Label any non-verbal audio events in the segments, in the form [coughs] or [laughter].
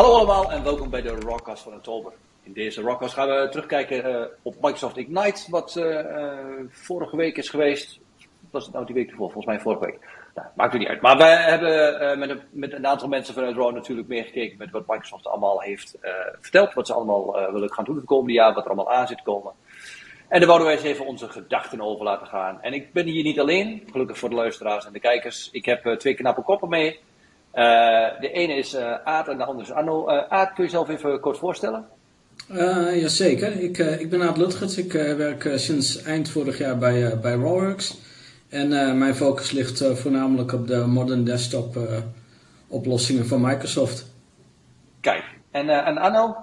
Hallo allemaal en welkom bij de Rockcast van oktober. In deze Rockcast gaan we terugkijken uh, op Microsoft Ignite, wat uh, uh, vorige week is geweest. Was het nou die week ervoor? Volgens mij vorige week. Nou, maakt het niet uit. Maar wij hebben met een, met, een, aantal mensen vanuit Raw natuurlijk meegekeken met wat Microsoft allemaal heeft verteld. Wat ze allemaal willen gaan doen het komende jaar, wat er allemaal aan zit te komen. En daar wouden wij eens even onze gedachten over laten gaan. En ik ben hier niet alleen, gelukkig voor de luisteraars en de kijkers. Ik heb twee knappe koppen mee. Uh, de ene is uh, Aad en de andere is Arno. Uh, Aad, kun je jezelf even kort voorstellen? Uh, jazeker. Ik, ik ben Aad Lutgerts. Ik werk sinds eind vorig jaar bij, bij Rawworks. En mijn focus ligt voornamelijk op de modern desktop oplossingen van Microsoft. Kijk, en, en Arno?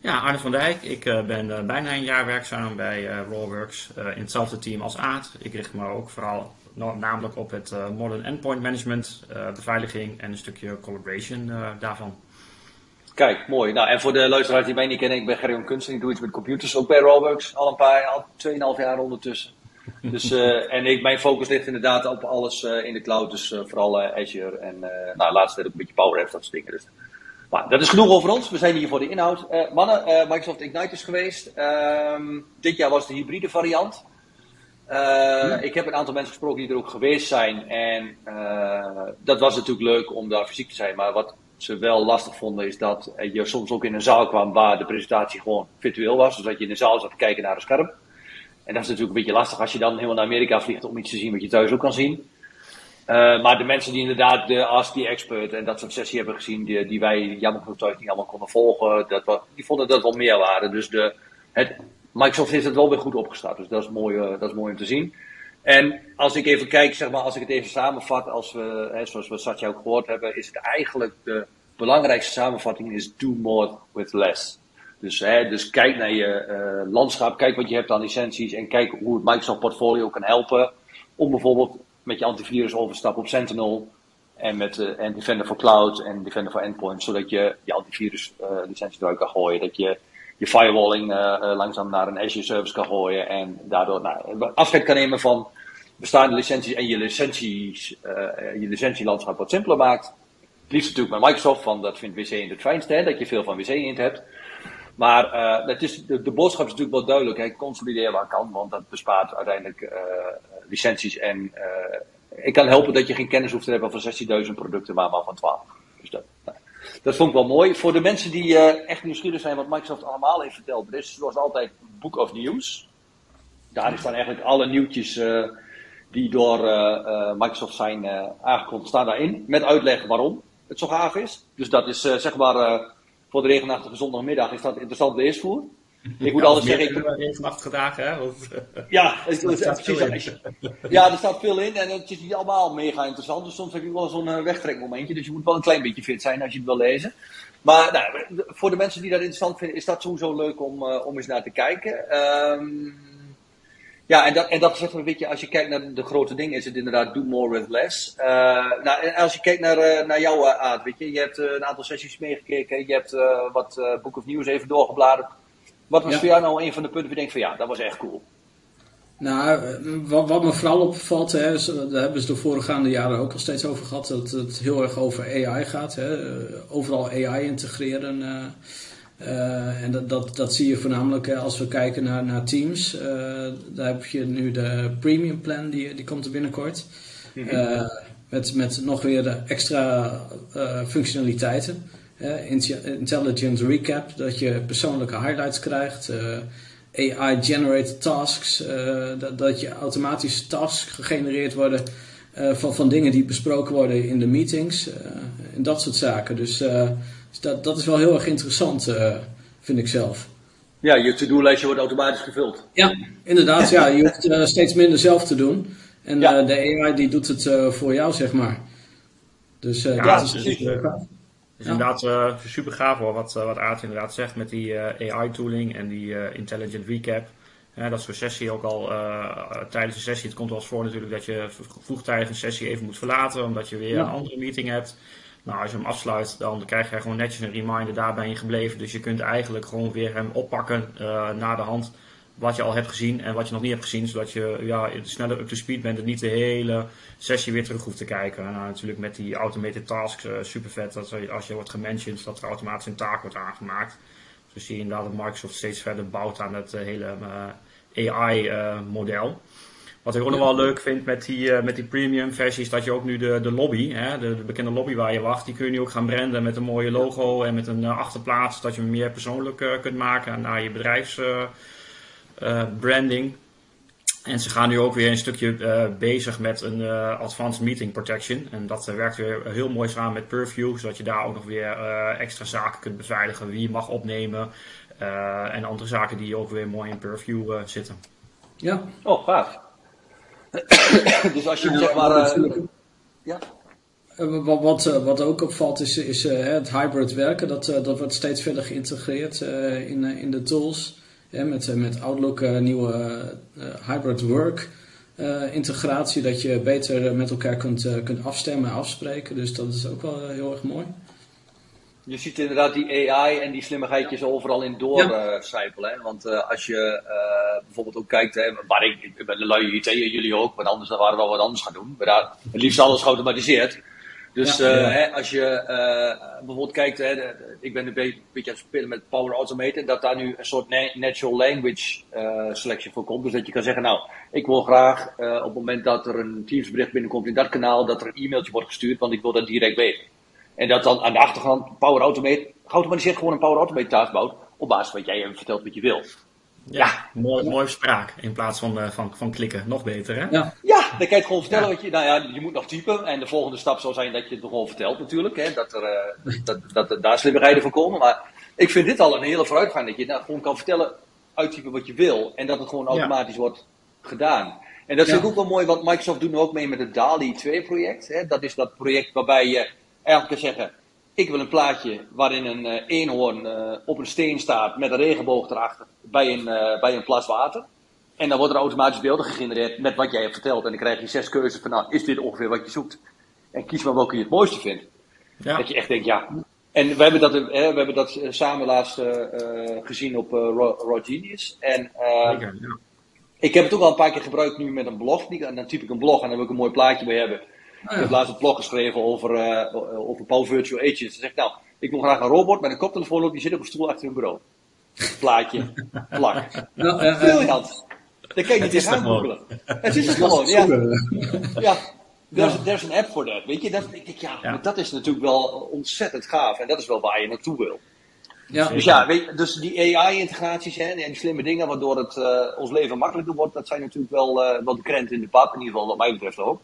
Ja, Arne van Dijk. Ik ben bijna een jaar werkzaam bij Rawworks in hetzelfde team als Aad. Ik richt me ook vooral namelijk op het uh, Modern Endpoint Management, uh, beveiliging en een stukje collaboration uh, daarvan. Kijk, mooi. Nou, en voor de luisteraars die mij niet kennen, ik ben Gerjon Kunsten. Ik doe iets met computers, ook bij Robux. Al een paar, al 2,5 jaar ondertussen. [laughs] Dus, en ik, mijn focus ligt inderdaad op alles in de cloud. Dus vooral Azure en nou, laatst ook een beetje Power Apps, dat soort dingen. Dus, maar dat is genoeg over ons. We zijn hier voor de inhoud. mannen, Microsoft Ignite is geweest. Ehm, dit jaar was de hybride variant. Uh, Ik heb een aantal mensen gesproken die er ook geweest zijn. En uh, dat was natuurlijk leuk om daar fysiek te zijn. Maar wat ze wel lastig vonden is dat je soms ook in een zaal kwam waar de presentatie gewoon virtueel was. Dus dat je in de zaal zat te kijken naar een scherm. En dat is natuurlijk een beetje lastig als je dan helemaal naar Amerika vliegt om iets te zien wat je thuis ook kan zien. Uh, maar de mensen die inderdaad de Ask the Expert en dat soort sessie hebben gezien, die, die wij jammer genoeg thuis niet allemaal konden volgen, dat, die vonden dat wel meer waren. Dus de, het Microsoft heeft het wel weer goed opgestart. Dus dat is mooi, uh, dat is mooi om te zien. En als ik even kijk, zeg maar, als ik het even samenvat, als we, hè, zoals we Satya ook gehoord hebben, is het eigenlijk de belangrijkste samenvatting is do more with less. Dus, hè, dus kijk naar je uh, landschap, kijk wat je hebt aan licenties en kijk hoe het Microsoft portfolio kan helpen om bijvoorbeeld met je antivirus overstappen op Sentinel en met uh, en Defender for Cloud en Defender for Endpoint, zodat je je antivirus licentie eruit kan gooien, dat je je firewalling uh, langzaam naar een Azure service kan gooien en daardoor nou, afscheid kan nemen van bestaande licenties en je, licenties, uh, je licentielandschap wat simpeler maakt. Het liefst natuurlijk met Microsoft, van dat vindt WC in het fijnste, hè, dat je veel van WC in hebt. Maar uh, is, de, boodschap is natuurlijk wel duidelijk. Hè, consolideer waar kan, want dat bespaart uiteindelijk licenties. En ik kan helpen dat je geen kennis hoeft te hebben van 16.000 producten, maar maar van 12. Dus dat, nou, dat vond ik wel mooi. Voor de mensen die uh, echt nieuwsgierig zijn wat Microsoft allemaal heeft verteld, er is zoals altijd Book of News. Daar staan eigenlijk alle nieuwtjes uh, die door uh, Microsoft zijn aangekondigd, staan daarin. Met uitleg waarom het zo gaaf is. Dus dat is zeg maar voor de regenachtige zondagmiddag is dat interessant leesvoer. Ik moet ja, altijd zeggen. Ik... Dagen, hè? Of... [laughs] Ja, het, het, precies. [laughs] Ja, er staat veel in en het is niet allemaal mega interessant. Dus soms heb je wel zo'n uh, wegtrekmomentje. Dus je moet wel een klein beetje fit zijn als je het wil lezen. Maar nou, voor de mensen die dat interessant vinden, is dat sowieso leuk om, uh, om eens naar te kijken. Um, ja, en dat, en dat zegt een beetje, als je kijkt naar de grote dingen, is het inderdaad do more with less. Uh, nou, en als je kijkt naar, uh, naar jouw aard, weet je, je hebt een aantal sessies meegekeken, je hebt wat Book of News even doorgebladerd. Wat was ja. voor jou nou een van de punten waar je denkt van ja, dat was echt cool? Nou, wat, wat me vooral opvalt, hè, is, daar hebben ze de voorgaande jaren ook al steeds over gehad, dat het heel erg over AI gaat. Hè, overal AI integreren. Uh, uh, en dat, dat, dat zie je voornamelijk hè, als we kijken naar, naar Teams. Uh, daar heb je nu de premium plan, die, die komt er binnenkort. Mm -hmm. met, met nog weer extra functionaliteiten. Intelligent recap, dat je persoonlijke highlights krijgt. AI-generated tasks, dat, dat je automatisch tasks gegenereerd worden van, van dingen die besproken worden in de meetings. en dat soort zaken. Dus dus dat, dat is wel heel erg interessant, uh, vind ik zelf. Ja, je to-do-lijstje wordt automatisch gevuld. Ja, inderdaad. ja, je hoeft uh, steeds minder zelf te doen. En ja. uh, de AI die doet het voor jou, zeg maar. Dus ja, dat is precies. Het is ja. inderdaad super gaaf hoor, wat, wat Aart inderdaad zegt met die AI-tooling en die intelligent recap. dat soort sessie ook al tijdens de sessie. Het komt wel eens voor natuurlijk dat je vroegtijdig een sessie even moet verlaten, omdat je weer een andere meeting hebt. Nou, als je hem afsluit, dan krijg je gewoon netjes een reminder, daar ben je gebleven. Dus je kunt eigenlijk gewoon weer hem oppakken uh, na de hand. Wat je al hebt gezien en wat je nog niet hebt gezien, zodat je ja, sneller up to speed bent en niet de hele sessie weer terug hoeft te kijken. Nou, natuurlijk met die automated tasks, uh, super vet dat als je wordt gementioned, dat er automatisch een taak wordt aangemaakt. Dus zie je inderdaad dat Microsoft steeds verder bouwt aan het hele AI-model. Wat ik ook nog wel leuk vind met die, uh, met die premium versie is dat je ook nu de, de lobby, hè, de, de, bekende lobby waar je wacht, die kun je nu ook gaan branden met een mooie logo en met een uh, achterplaats, dat je hem meer persoonlijk uh, kunt maken naar je bedrijfsbranding. en ze gaan nu ook weer een stukje bezig met een advanced meeting protection. En dat werkt weer heel mooi samen met Purview, zodat je daar ook nog weer extra zaken kunt beveiligen, wie je mag opnemen en andere zaken die ook weer mooi in Purview zitten. Ja. Oh, gaaf. [coughs] dus als je zeg maar. Uh, ja. Eh, wat, wat, eh, wat, ook opvalt is, is het hybrid werken. Dat, dat wordt steeds verder geïntegreerd in, in de tools. Met, met Outlook nieuwe hybrid work integratie. Dat je beter met elkaar kunt, kunt afstemmen en afspreken. Dus dat is ook wel heel erg mooi je ziet inderdaad die AI en die slimmigheidjes overal in doorcijpelen. Ja. Want uh, als je uh, bijvoorbeeld ook kijkt, hè, waar ik, ik ben de lui IT, jullie ook, want anders waren we wat anders gaan doen. Maar daar, het liefst alles geautomatiseerd. Dus ja, uh, Hè, als je bijvoorbeeld kijkt, hè, ik ben een beetje, een beetje aan het spelen met Power Automate, dat daar nu een soort natural language selectie voor komt. Dus dat je kan zeggen, nou, ik wil graag op het moment dat er een Teams bericht binnenkomt in dat kanaal, dat er een e-mailtje wordt gestuurd, want ik wil dat direct weten. En dat dan aan de achtergrond Power Automate, geautomatiseerd gewoon een Power Automate task bouwt op basis van wat jij hem vertelt wat je wil. Ja, mooi, mooi spraak in plaats van, uh, van, van klikken. Nog beter, hè? Ja, ja dan kan je het gewoon vertellen. Wat je, nou ja, je moet nog typen. En de volgende stap zal zijn dat je het gewoon vertelt natuurlijk. Hè, dat, er, uh, dat, dat er daar slimmigheden voor komen. Maar ik vind dit al een hele vooruitgang. Dat je nou gewoon kan vertellen, uittypen wat je wil. En dat het gewoon automatisch wordt gedaan. En dat vind ik ook wel mooi, want Microsoft doet nu ook mee met het DALI 2 project. Dat is dat project waarbij je eigenlijk kan zeggen, ik wil een plaatje waarin een uh, eenhoorn uh, op een steen staat met een regenboog erachter bij een, uh, bij een plas water. En dan worden er automatisch beelden gegenereerd met wat jij hebt verteld. En dan krijg je zes keuzes van, nou, is dit ongeveer wat je zoekt? En kies maar welke je het mooiste vindt. Ja. Dat je echt denkt, ja. En we hebben dat, hè, we hebben dat samen laatst gezien op Raw Genius. En ja. ik heb het ook al een paar keer gebruikt nu met een blog. Dan typ ik een blog en dan wil ik een mooi plaatje bij hebben. Ik heb laatst een blog geschreven over, uh, over Power Virtual Agents. Dan zeg ik, nou, ik wil graag een robot met een koptelefoon op, die zit op een stoel achter een bureau. Plaatje, plak. [laughs] Nou, uh, Briljant. Daar kan je niet tegenaan googelen. Het is het gewoon, ja. ja. Er is een app voor dat, weet je. Dat, ik denk, ja, ja. dat is natuurlijk wel ontzettend gaaf. En dat is wel waar je naartoe wil. Ja. Dus ja, weet, dus die AI-integraties en die slimme dingen waardoor het uh, ons leven makkelijker wordt, dat zijn natuurlijk wel, uh, wel de krenten in de pap, in ieder geval wat mij betreft ook.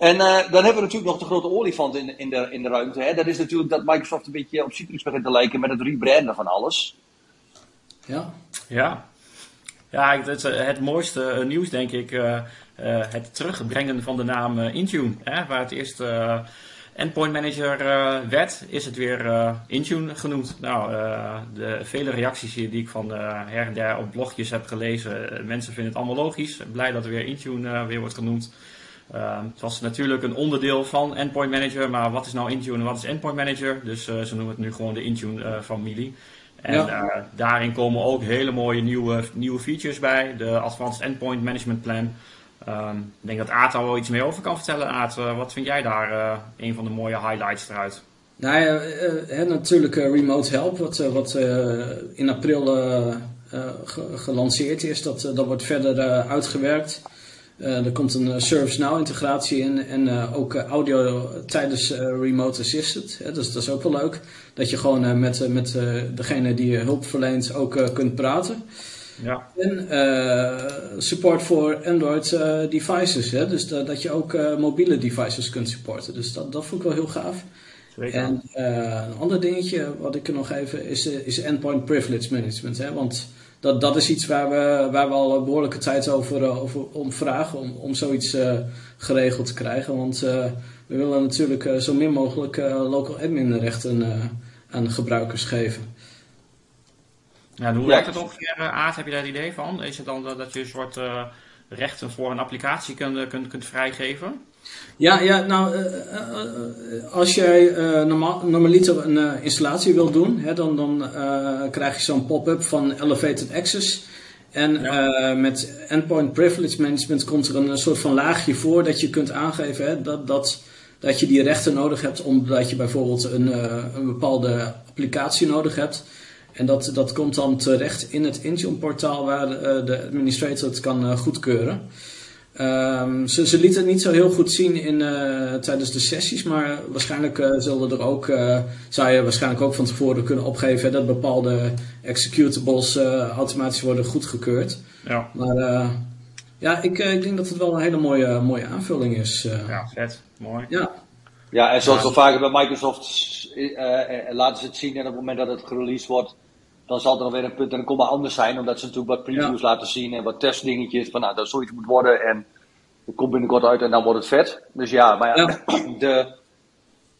En uh, dan hebben we natuurlijk nog de grote olifant in, in, de, in de ruimte. Hè? Dat is natuurlijk dat Microsoft een beetje op Citrix begint te lijken met het rebranden van alles. Ja. Ja. Ja, het, het mooiste eh, nieuws denk ik, uh, uh, het terugbrengen van de naam Intune. Hè? Waar het eerst Endpoint Manager werd, is het weer Intune genoemd. Nou, de vele reacties die ik van her en der op blogjes heb gelezen, mensen vinden het allemaal logisch. Blij dat er weer Intune weer wordt genoemd. Uh, het was natuurlijk een onderdeel van Endpoint Manager, maar wat is nou Intune en wat is Endpoint Manager? Dus uh, ze noemen het nu gewoon de Intune-familie. Uh, en ja. uh, daarin komen ook hele mooie nieuwe, nieuwe features bij. De Advanced Endpoint Management Plan. Um, ik denk dat Aad al wel iets meer over kan vertellen. Aad, wat vind jij daar een van de mooie highlights eruit? Nou ja, natuurlijk Remote Help, wat, wat in april ge gelanceerd is. Dat, dat wordt verder uitgewerkt. Uh, er komt een uh, ServiceNow integratie in en uh, ook audio tijdens remote assisted. Hè, dus dat is ook wel leuk. Dat je gewoon met, met degene die hulp verleent ook kunt praten. Ja. En support voor Android devices. Hè, dus dat, dat je ook mobiele devices kunt supporten. Dus dat, dat vond ik wel heel gaaf. Zeker. En een ander dingetje wat ik er nog even is, is endpoint privilege management. Hè, want dat, dat is iets waar we, waar we al een behoorlijke tijd over, eh, over om vragen om, om zoiets uh, geregeld te krijgen. Want uh, we willen natuurlijk uh, zo min mogelijk local admin rechten aan gebruikers geven. Ja, hoe werkt het ongeveer, Aad? Heb je daar het idee van? Is het dan dat je een soort rechten voor een applicatie kunt, kunt, kunt vrijgeven? Ja, ja nou, uh, uh, als jij uh, normaal, normaliter een installatie wilt doen, hè, dan, dan krijg je zo'n pop-up van Elevated Access. En ja. met endpoint privilege management komt er een, soort van laagje voor dat je kunt aangeven hè, dat, dat, dat je die rechten nodig hebt omdat je bijvoorbeeld een, een bepaalde applicatie nodig hebt. En dat, dat komt dan terecht in het Intune portaal waar de, de administrator het kan goedkeuren. Um, ze, ze lieten het niet zo heel goed zien in, uh, tijdens de sessies, maar waarschijnlijk uh, zullen er ook, uh, zou je waarschijnlijk ook van tevoren kunnen opgeven dat bepaalde executables automatisch worden goedgekeurd. Ja. Maar ja, ik, ik denk dat het wel een hele mooie, mooie aanvulling is. ja, vet. Mooi. Ja. Ja, en zoals zo vaak bij Microsoft laten ze het zien en op het moment dat het gereleased wordt, dan zal er nog weer een punt en dan komt anders zijn, omdat ze natuurlijk wat previews laten zien en wat testdingetjes van nou, dat zoiets moet worden en het komt binnenkort uit en dan wordt het vet. Dus ja, maar ja, [clears throat] De,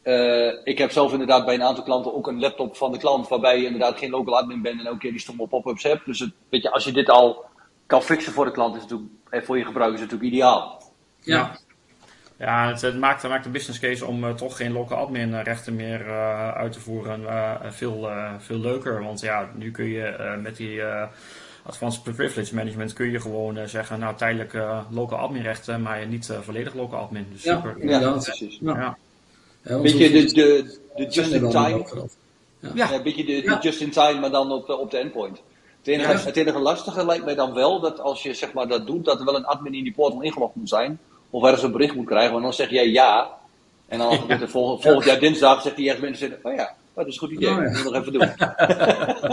uh, ik heb zelf inderdaad bij een aantal klanten ook een laptop van de klant waarbij je inderdaad geen local admin bent en elke keer die stomme pop-ups hebt. Dus het, weet je, als je dit al kan fixen voor de klant, is het natuurlijk, en voor je gebruiker is het natuurlijk ideaal. Ja. Ja, het, het, maakt, het maakt de business case om uh, toch geen local admin rechten meer uh, uit te voeren uh, veel, veel leuker. Want ja, nu kun je met die advanced privilege management kun je gewoon zeggen, nou tijdelijk local admin rechten, maar niet volledig local admin. Dus ja, super. Ja, ja, precies. Ja. Ja. Beetje de, de, de just in time. Ja. ja. een beetje de, de just in time, maar dan op, op de endpoint. Het enige, het enige lastige lijkt mij dan wel dat als je zeg maar, dat doet, dat er wel een admin in die portal ingelogd moet zijn of ergens een bericht moet krijgen, want dan zeg jij ja. En dan volgend, volgend jaar dinsdag, zegt hij ergens binnen, oh ja, dat is een goed idee, oh, ja. dat nog even doen.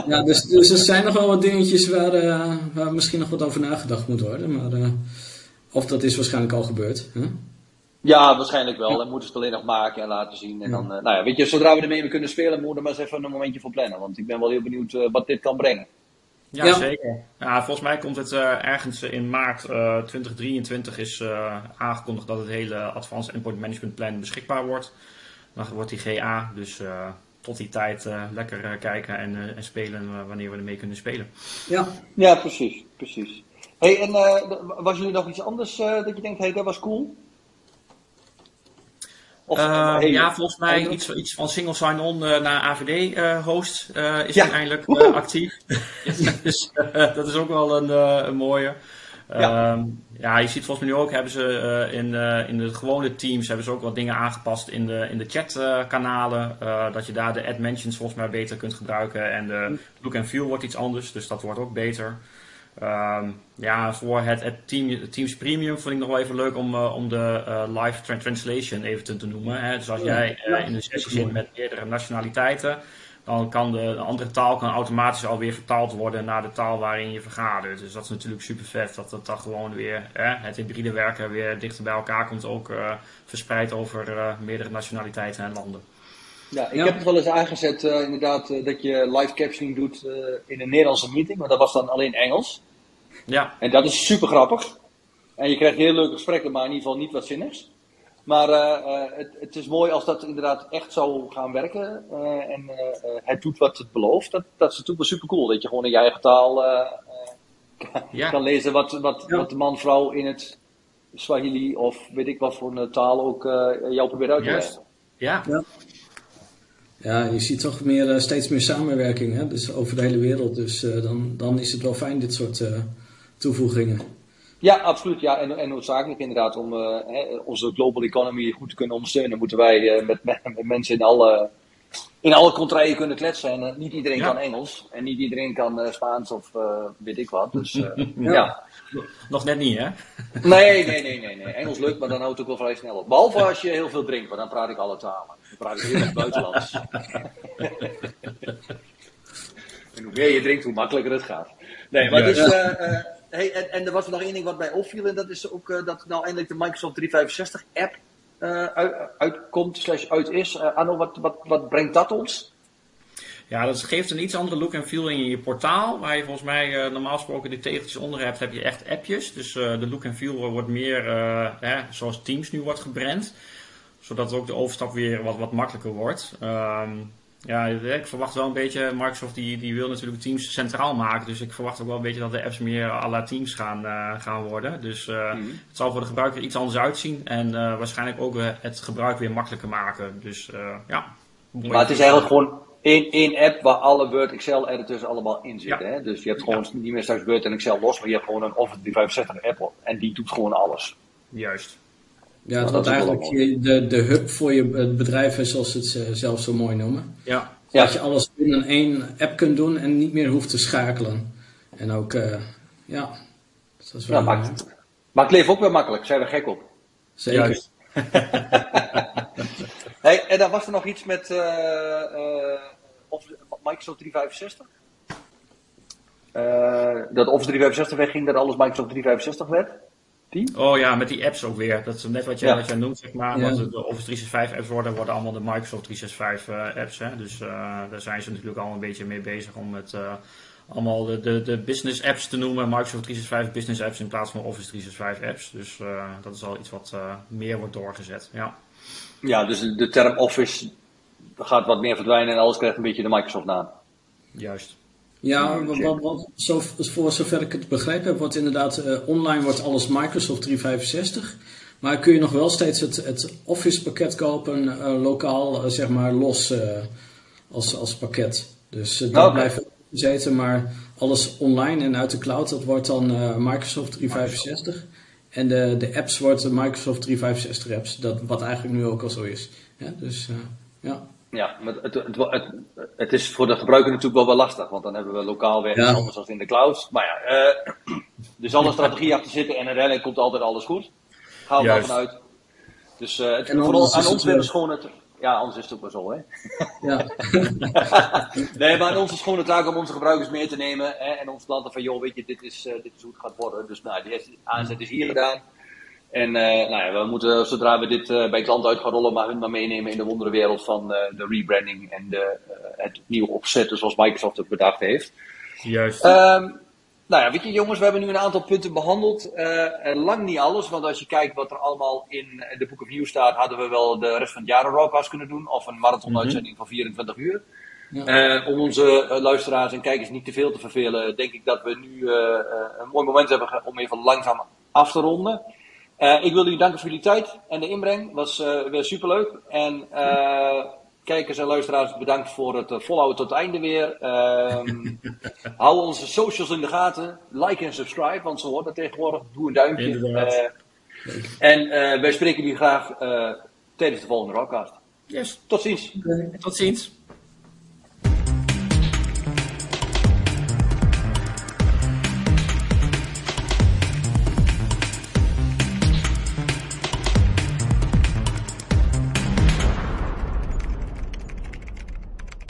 [laughs] ja, dus, dus er zijn nog wel wat dingetjes waar, uh, waar misschien nog wat over nagedacht moet worden, maar uh, of dat is waarschijnlijk al gebeurd. Huh? Ja, waarschijnlijk wel. Dan moeten ze het alleen nog maken en laten zien. En dan, uh, nou ja, weet je, zodra we ermee kunnen spelen, moeten we er maar eens even een momentje voor plannen. Want ik ben wel heel benieuwd wat dit kan brengen. Ja, ja, zeker. Ja, volgens mij komt het uh, ergens in maart uh, 2023 is uh, aangekondigd dat het hele Advanced Endpoint Management Plan beschikbaar wordt. Dan wordt die GA, dus tot die tijd lekker kijken en, en spelen wanneer we ermee kunnen spelen. Ja, ja precies. precies. Hey, en was jullie nog iets anders dat je denkt, hey, dat was cool? Of, uh, ja, volgens mij iets, iets van single sign-on uh, naar AVD-host uh, is ja. uiteindelijk actief. [laughs] dus dat is ook wel een, een mooie. Ja. Um, ja, je ziet volgens mij nu ook, hebben ze in, in de gewone teams hebben ze ook wat dingen aangepast in de, in de chatkanalen. dat je daar de add mentions volgens mij beter kunt gebruiken. En de look and feel wordt iets anders, dus dat wordt ook beter. Um, ja, voor het, het team, Teams Premium vond ik nog wel even leuk om, uh, om de uh, live tra translation even te, te noemen. Hè. Dus als jij uh, in een sessie zit met meerdere nationaliteiten, dan kan de, de, andere taal kan automatisch alweer vertaald worden naar de taal waarin je vergadert. Dus dat is natuurlijk super vet dat dat gewoon weer hè, het hybride werken weer dichter bij elkaar komt, ook verspreid over meerdere nationaliteiten en landen. Ja, ik heb het wel eens aangezet inderdaad dat je live captioning doet in een Nederlandse meeting, maar dat was dan alleen Engels. Ja. En dat is super grappig. En je krijgt heel leuke gesprekken, maar in ieder geval niet wat zinnigs. Maar uh, het, het, is mooi als dat inderdaad echt zou gaan werken. Uh, en het doet wat het belooft. Dat, dat is natuurlijk wel super cool. Dat je gewoon in je eigen taal kan, ja. kan, lezen wat, wat, ja. wat de man, vrouw in het Swahili of weet ik wat voor een taal ook jou probeert uit te leggen. Ja. ja. Ja, je ziet toch meer, steeds meer samenwerking hè? Dus over de hele wereld. Dus dan, dan is het wel fijn, dit soort toevoegingen. Ja, absoluut. Ja. En, en noodzakelijk inderdaad om uh, hè, onze global economy goed te kunnen ondersteunen, moeten wij uh, met, met, mensen in alle, in alle contraien kunnen kletsen. En uh, niet iedereen ja. kan Engels en niet iedereen kan Spaans of weet ik wat. Dus [laughs] ja. ja. Nog net niet, hè? [laughs] Nee, nee, nee, nee, nee. Engels lukt, maar dan houdt het ook wel vrij snel op. Behalve als je heel veel drinkt, maar dan praat ik alle talen. Dan praat ik heel erg buitenlands. [laughs] en hoe meer je drinkt, hoe makkelijker het gaat. Nee, maar dus... Hey, en, en, er was nog één ding wat mij opviel, en dat is ook uh, dat nou eindelijk de Microsoft 365 app uh, uit, uitkomt, slash uit is. Uh, Arno, wat, wat, wat brengt dat ons? Ja, dat geeft een iets andere look en feel in je portaal. Waar je volgens mij normaal gesproken die tegeltjes onder hebt, heb je echt appjes. Dus de look en feel wordt meer hè, zoals Teams nu wordt gebrand. Zodat ook de overstap weer wat, wat makkelijker wordt. Um, ja, ik verwacht wel een beetje, Microsoft die, die wil natuurlijk Teams centraal maken. Dus ik verwacht ook wel een beetje dat de apps meer à la Teams gaan, uh, gaan worden. Dus uh, mm -hmm. het zal voor de gebruiker iets anders uitzien. En uh, waarschijnlijk ook het gebruik weer makkelijker maken. Dus ja. Maar het is eigenlijk gewoon één, één app waar alle Word, Excel editors allemaal in zitten. Hè? Dus je hebt gewoon niet meer straks Word en Excel los, maar je hebt gewoon een Office 365 app en die doet gewoon alles. Juist. Ja, het wordt eigenlijk de, de hub voor je bedrijf, zoals ze het zelf zo mooi noemen. Ja. Dat je alles in één app kunt doen en niet meer hoeft te schakelen. En ook, uh, ja, dat is wel... Ja, maakt, maakt leven ook weer makkelijk, zijn we gek op. Zeker. [laughs] hey, en dan was er nog iets met uh, uh, Microsoft 365? dat Office 365 wegging, dat alles Microsoft 365 werd? Die? Oh ja, met die apps ook weer. Dat is net wat jij, wat jij noemt, zeg maar. Ja. de Office 365 apps worden, worden allemaal de Microsoft 365 uh, apps. Hè? Dus uh, daar zijn ze natuurlijk al een beetje mee bezig om het uh, allemaal de, de, de, business apps te noemen. Microsoft 365 business apps in plaats van Office 365 apps. Dus dat is al iets wat meer wordt doorgezet. Ja. ja, dus de term Office gaat wat meer verdwijnen en alles krijgt een beetje de Microsoft naam. Juist. Ja, wat, wat, zo, voor zover ik het begrepen heb, wordt inderdaad uh, online wordt alles Microsoft 365. Maar kun je nog wel steeds het, het Office pakket kopen, uh, lokaal, uh, zeg maar, los als, als pakket. Dus dat okay. blijft gezeten, maar alles online en uit de cloud, dat wordt dan Microsoft 365. En de, de apps worden Microsoft 365 apps, dat, wat eigenlijk nu ook al zo is. Ja, dus ja. Ja, maar het, het, het, het, is voor de gebruiker natuurlijk wel wel lastig, want dan hebben we lokaal weer ja. anders als in de cloud. Maar ja, uh, er zal een strategie achter zitten en uiteindelijk komt altijd alles goed. Gaan we ervan uit. Dus uh, het, vooral aan ons weer gewoon het. Ja, anders is het ook wel zo, hè? Ja. [laughs] nee, maar aan ons is gewoon de taak om onze gebruikers mee te nemen hè, en onze klanten van, joh, weet je, dit is, uh, dit is hoe het gaat worden. Dus nou, die aanzet is hier gedaan. En uh, nou ja, we moeten, zodra we dit uh, bij klanten uit gaan rollen, maar hun maar meenemen in de wonderenwereld van uh, de rebranding en de, het nieuwe opzetten zoals Microsoft het bedacht heeft. Juist. Um, nou ja, weet je jongens, we hebben nu een aantal punten behandeld. lang niet alles, want als je kijkt wat er allemaal in de Book of News staat, hadden we wel de rest van het jaar een roadcast kunnen doen. Of een marathon-uitzending mm -hmm. van 24 uur. Ja. om onze luisteraars en kijkers niet te veel te vervelen, denk ik dat we nu een mooi moment hebben om even langzaam af te ronden. Uh, ik wil jullie danken voor jullie tijd en de inbreng. was uh, weer superleuk. En uh, kijkers en luisteraars, bedankt voor het volhouden tot het einde weer. Um, [laughs] hou onze socials in de gaten. Like en subscribe, want zo hoort dat tegenwoordig. Doe een duimpje. en wij spreken jullie graag tijdens de volgende rockcast. Yes. Tot ziens. Tot ziens.